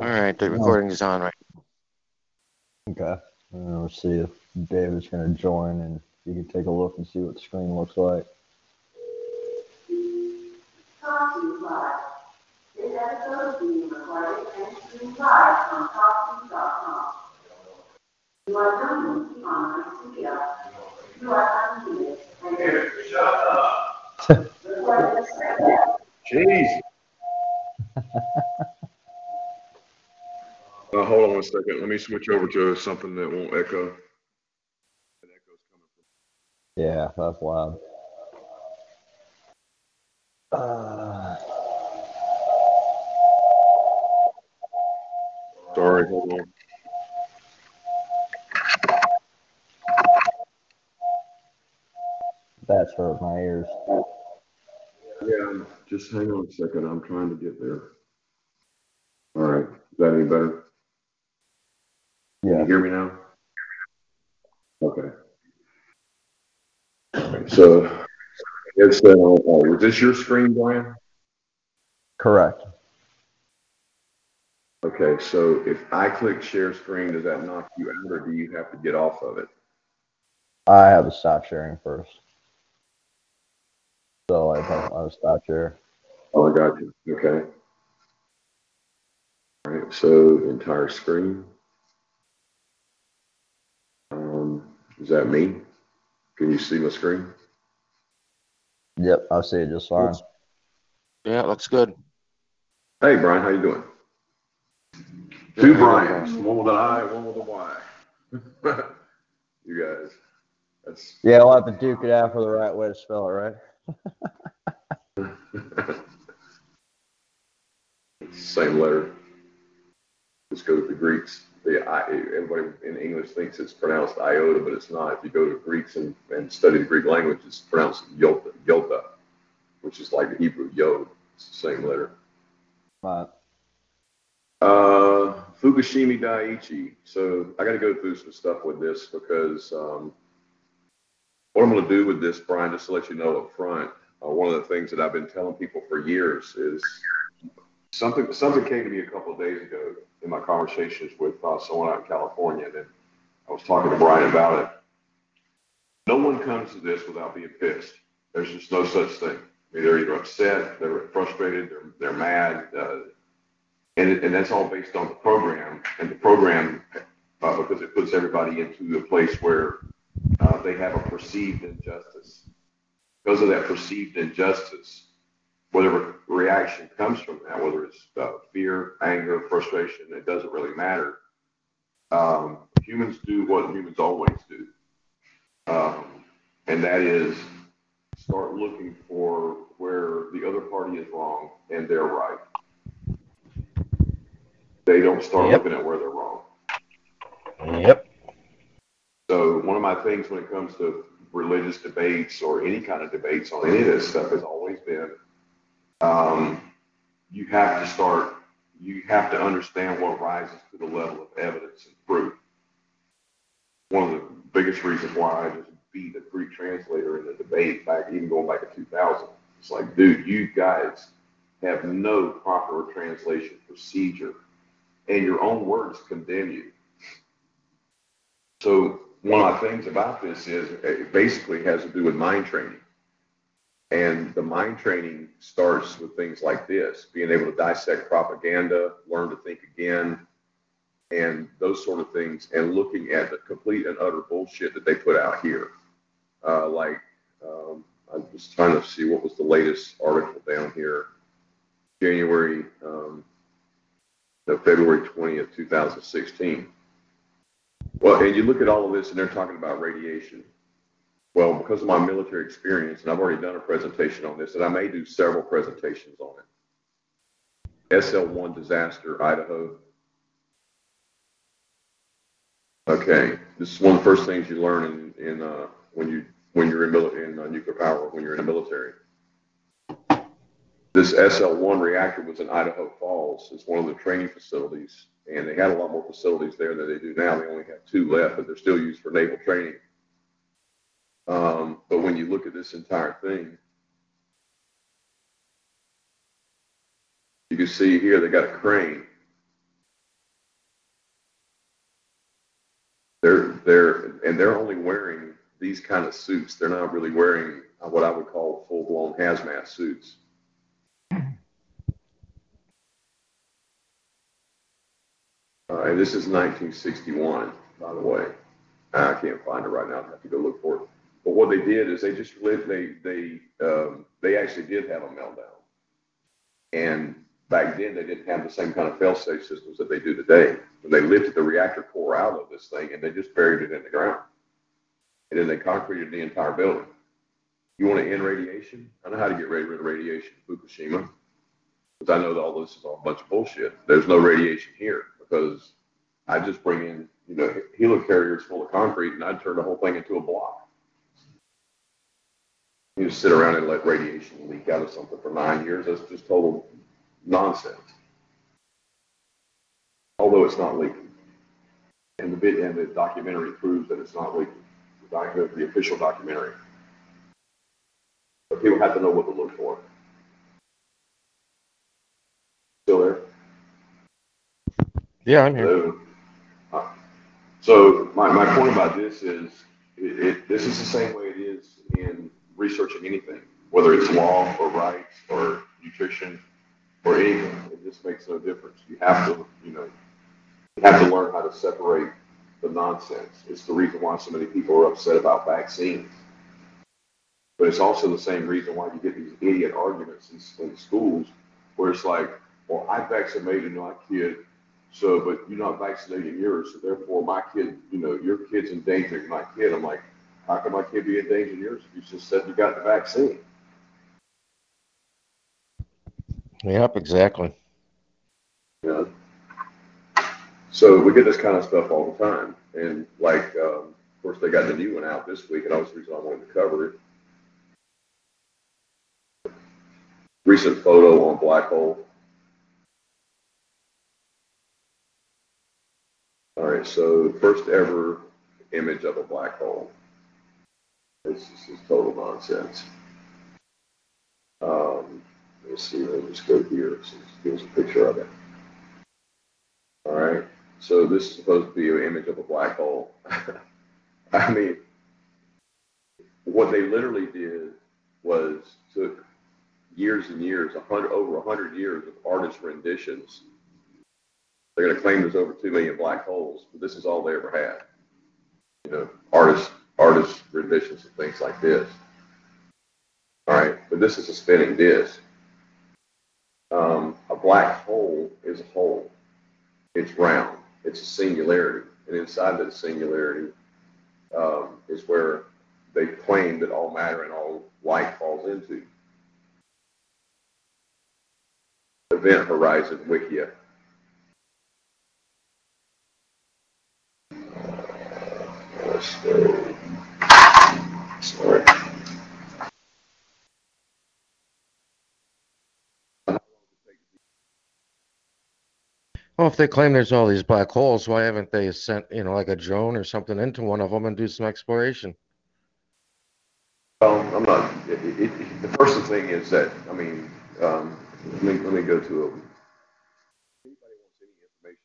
All right, the oh. recording is on right. Okay. And we'll see if David's going to join and you can take a look and see what the screen looks like. Talk live. This episode is being recorded and streamed live on TalkShoe.com. You are currently in the studio. You are unmuted and recording Jeez. Uh, hold on one second. Let me switch over to something that won't echo. That echo's coming from- Yeah, that's loud. Uh, Sorry, hold on. that's hurt my ears. Yeah, just hang on a second. I'm trying to get there. All right. Is that any better? Can you hear me now? Okay. Right, So, it's, uh, uh, was this your screen, Brian? Correct. Okay, so if I click share screen, does that knock you out or do you have to get off of it? I have to stop sharing first. So I have to stop share. Oh, I got you. Okay. All right, so entire screen. Is that me? Can you see my screen? Yep, I see it just fine. Yeah, looks good. Hey, Brian, how you doing? Two Brians, one with an I, one with a Y. you guys, that's Yeah, we'll have to duke it out for the right way to spell it, right? same letter. Just go to the Greeks. The I, everybody in English thinks it's pronounced iota, but it's not. If you go to Greeks and, and study the Greek language, it's pronounced yota, yota, which is like the Hebrew yod. It's the same letter. Right. Uh, Fukushima Daiichi. So I got to go through some stuff with this because um, what I'm going to do with this, Brian, just to let you know up front, uh, one of the things that I've been telling people for years is something. Something came to me a couple of days ago in my conversations with uh, someone out in California, and I was talking to Brian about it. No one comes to this without being pissed. There's just no such thing. I mean, they're either upset, they're frustrated, they're they're mad. Uh, and, it, and that's all based on the program and the program uh, because it puts everybody into a place where uh, they have a perceived injustice because of that perceived injustice whatever reaction comes from that whether it's uh, fear anger frustration it doesn't really matter um, humans do what humans always do um, and that is start looking for where the other party is wrong and they're right they don't start Yep. looking at where they're wrong. Yep. So one of my things when it comes to religious debates or any kind of debates on any of this stuff has always been, um, you have to start, you have to understand what rises to the level of evidence and proof. One of the biggest reasons why I just beat a Greek translator in the debate back, even going back to 2000. It's like, dude, you guys have no proper translation procedure and your own words condemn you. So one of the things about this is it basically has to do with mind training. And the mind training starts with things like this, being able to dissect propaganda, learn to think again, and those sort of things, and looking at the complete and utter bullshit that they put out here. Uh, like, um, I was trying to see what was the latest article down here. January um, no, February 20th, 2016. Well, and you look at all of this and they're talking about radiation. Well, because of my military experience, and I've already done a presentation on this, and I may do several presentations on it. SL1 disaster, Idaho. Okay, this is one of the first things you learn in, in uh, when you when you're in, mili- in uh, nuclear power when you're in the military. This SL1 reactor was in Idaho Falls. It's one of the training facilities, and they had a lot more facilities there than they do now. They only have two left, but they're still used for naval training. Um, but when you look at this entire thing, you can see here they got a crane. They're they're and they're only wearing these kind of suits. They're not really wearing what I would call full blown hazmat suits. Uh, and this is 1961, by the way. I can't find it right now. I have to go look for it. But what they did is they just lived. They they um, they actually did have a meltdown. And back then they didn't have the same kind of fail-safe systems that they do today. And they lifted the reactor core out of this thing and they just buried it in the ground, and then they concreted the entire building. You want to end radiation? I know how to get rid of radiation in Fukushima. Because I know that all this is all a bunch of bullshit. There's no radiation here because I just bring in, you know, helicarriers full of concrete and I'd turn the whole thing into a block. You just sit around and let radiation leak out of something for nine years. That's just total nonsense. Although it's not leaking. And the bit and the documentary proves that it's not leaking. The, the official documentary. But people have to know what to look for. Still there? Yeah, I'm here. So, uh, so my, my point about this is, it, it, this is the same way it is in researching anything, whether it's law or rights or nutrition or anything. It just makes no difference. You have to, you know, you have to learn how to separate the nonsense. It's the reason why so many people are upset about vaccines. But it's also the same reason why you get these idiot arguments in, in schools where it's like, well, I vaccinated my kid so, but you're not vaccinating yours, so therefore my kid, you know, your kid's endangering my kid. I'm like, how come I can my kid be endangering yours if you just said you got the vaccine? Yep, exactly. Know? So we get this kind of stuff all the time. And like, um, of course, they got the new one out this week, and that was the reason I wanted to cover it. Recent photo on black hole. All right, so first ever image of a black hole. This is just total nonsense. Um, let's see, let me just go here. So us a picture of it. All right, so this is supposed to be an image of a black hole. I mean, what they literally did was took years and years, a hundred, over a hundred years of artist renditions they're going to claim there's over two million black holes, but this is all they ever had. You know, artists, artists renditions of things like this. All right, but this is a spinning disk. Um, a black hole is a hole. It's round. It's a singularity, and inside that singularity um, is where they claim that all matter and all light falls into. Event Horizon Wikia. Let's go. Sorry. Well, if they claim there's all these black holes, why haven't they sent, you know, like a drone or something into one of them and do some exploration? Well, I'm not. It, it, the first thing is that I mean, um, let me let me go to a. Anybody wants any information?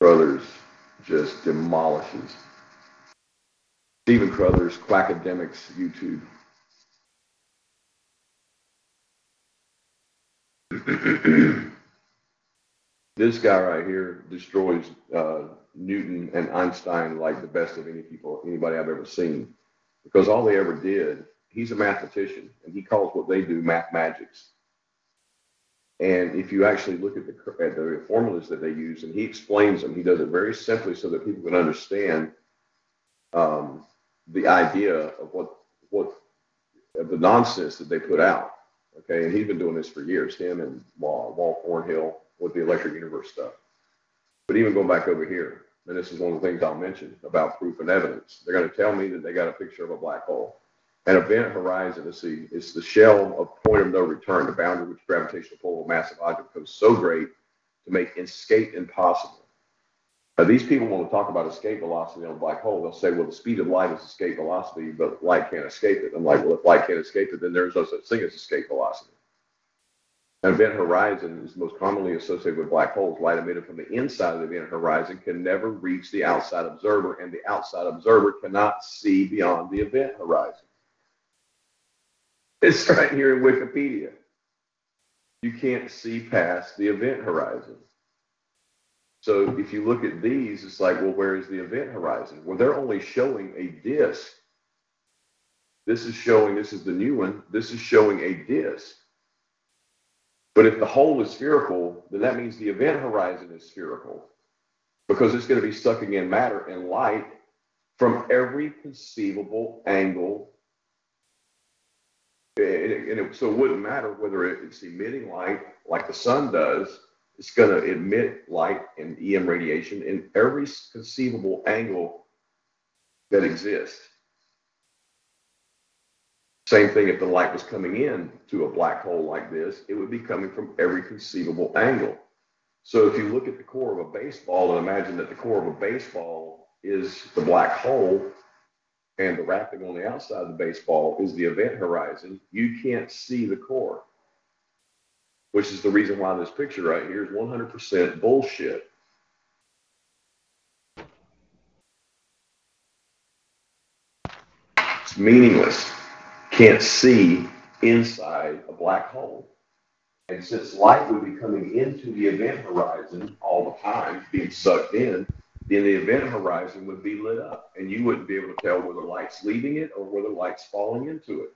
Crothers just demolishes. Stephen Crothers, Quackademics, YouTube. this guy right here destroys uh, Newton and Einstein like the best of any people, anybody I've ever seen, because all they ever did. He's a mathematician, and he calls what they do math magics. And if you actually look at the, at the formulas that they use, and he explains them, he does it very simply so that people can understand um, the idea of what what of the nonsense that they put out. Okay, and he's been doing this for years. Him and Wal, Wal Thornhill with the Electric Universe stuff. But even going back over here, and this is one of the things I'll mention about proof and evidence. They're going to tell me that they got a picture of a black hole. An event horizon, see, it's the shell of point of no return, the boundary which gravitational pull of a massive object becomes so great to make escape impossible. Now, these people, want to talk about escape velocity on a black hole, they'll say, well, the speed of light is escape velocity, but light can't escape it. I'm like, well, if light can't escape it, then there's no such thing as escape velocity. An event horizon is most commonly associated with black holes. Light emitted from the inside of the event horizon can never reach the outside observer, and the outside observer cannot see beyond the event horizon. It's right here in Wikipedia. You can't see past the event horizon. So if you look at these, it's like, well, where is the event horizon? Well, they're only showing a disk. This is showing, this is the new one, this is showing a disk. But if the hole is spherical, then that means the event horizon is spherical because it's going to be sucking in matter and light from every conceivable angle. And, it, and it, so it wouldn't matter whether it's emitting light like the sun does, it's going to emit light and EM radiation in every conceivable angle that exists. Same thing if the light was coming in to a black hole like this, it would be coming from every conceivable angle. So if you look at the core of a baseball and imagine that the core of a baseball is the black hole and the wrapping on the outside of the baseball is the event horizon, you can't see the core. Which is the reason why this picture right here is 100% bullshit. It's meaningless can't see inside a black hole. And since light would be coming into the event horizon all the time, being sucked in, then the event horizon would be lit up. And you wouldn't be able to tell whether light's leaving it or whether light's falling into it.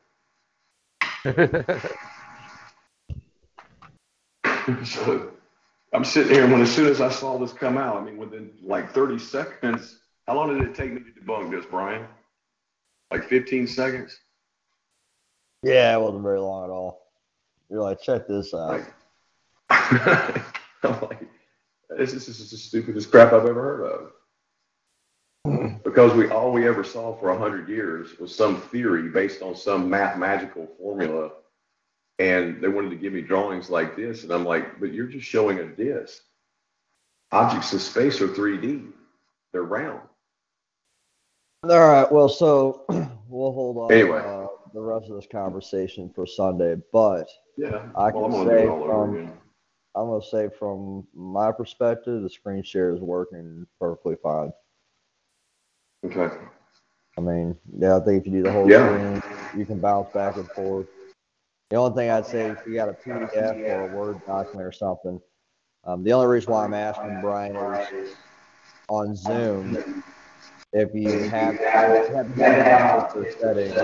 so I'm sitting here, and when as soon as I saw this come out, I mean, within like 30 seconds, how long did it take me to debunk this, Brian? Like 15 seconds? Yeah, it wasn't very long at all. You're like, check this out. I'm like, this is, this is the stupidest crap I've ever heard of. Because we all we ever saw for a hundred years was some theory based on some mathematical formula, and they wanted to give me drawings like this, and I'm like, but you're just showing a disk. Objects in space are 3D; they're round. All right. Well, so we'll hold on. Anyway. Uh, the rest of this conversation for Sunday, but Yeah, I well, I'm can do say it all over from again. I'm gonna say from my perspective, the screen share is working perfectly fine. Okay. I mean, yeah, I think if you do the whole Yeah. screen, you can bounce back and forth. The only thing I'd say if you got a PDF or a Word document or something. Um, the only reason why I'm asking Brian is on Zoom, if you have, have, have the settings,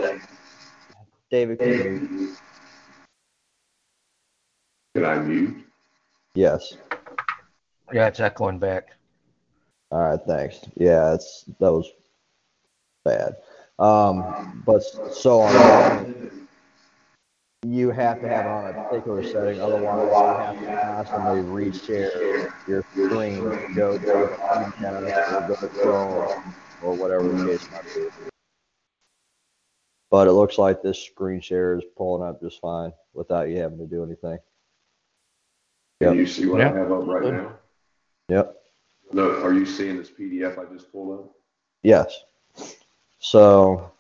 David, can you, Can I mute? Yes. Yeah, it's echoing back. All right, thanks. Yeah, it's that was bad. Um, but so on, you have to have it on a particular setting, otherwise you have to constantly reshare your screen, go to Keynote or go to Chrome or whatever the case might be. But it looks like this screen share is pulling up just fine without you having to do anything. Can Yep. you see what I have up right now? Yep. No, are you seeing this PDF I just pulled up? Yes. So.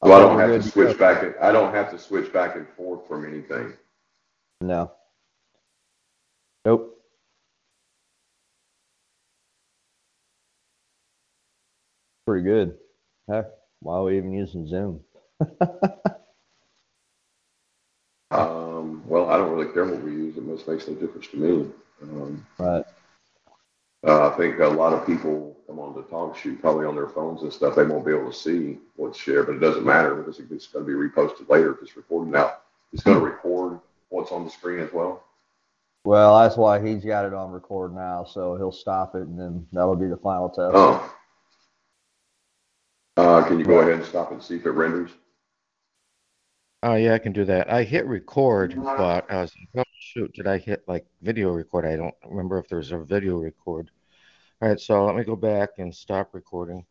Well, I don't have to switch back. and- I don't have to switch back and forth from anything. No. Nope. Pretty good. Heck, why are we even using Zoom? Um, well, I don't really care what we use. It most makes no difference to me. Um, Right. uh, I think a lot of people come on the TalkShoe probably on their phones and stuff. They won't be able to see what's shared, but it doesn't matter because it's going to be reposted later if it's recorded now. It's going to record what's on the screen as well. Well, that's why he's got it on record now, so he'll stop it and then that'll be the final test. Oh. Uh, can you go ahead and stop and see if it renders? Oh, yeah, I can do that. I hit record, but I was like, oh, shoot, did I hit like video record? I don't remember if there's a video record. All right, so let me go back and stop recording.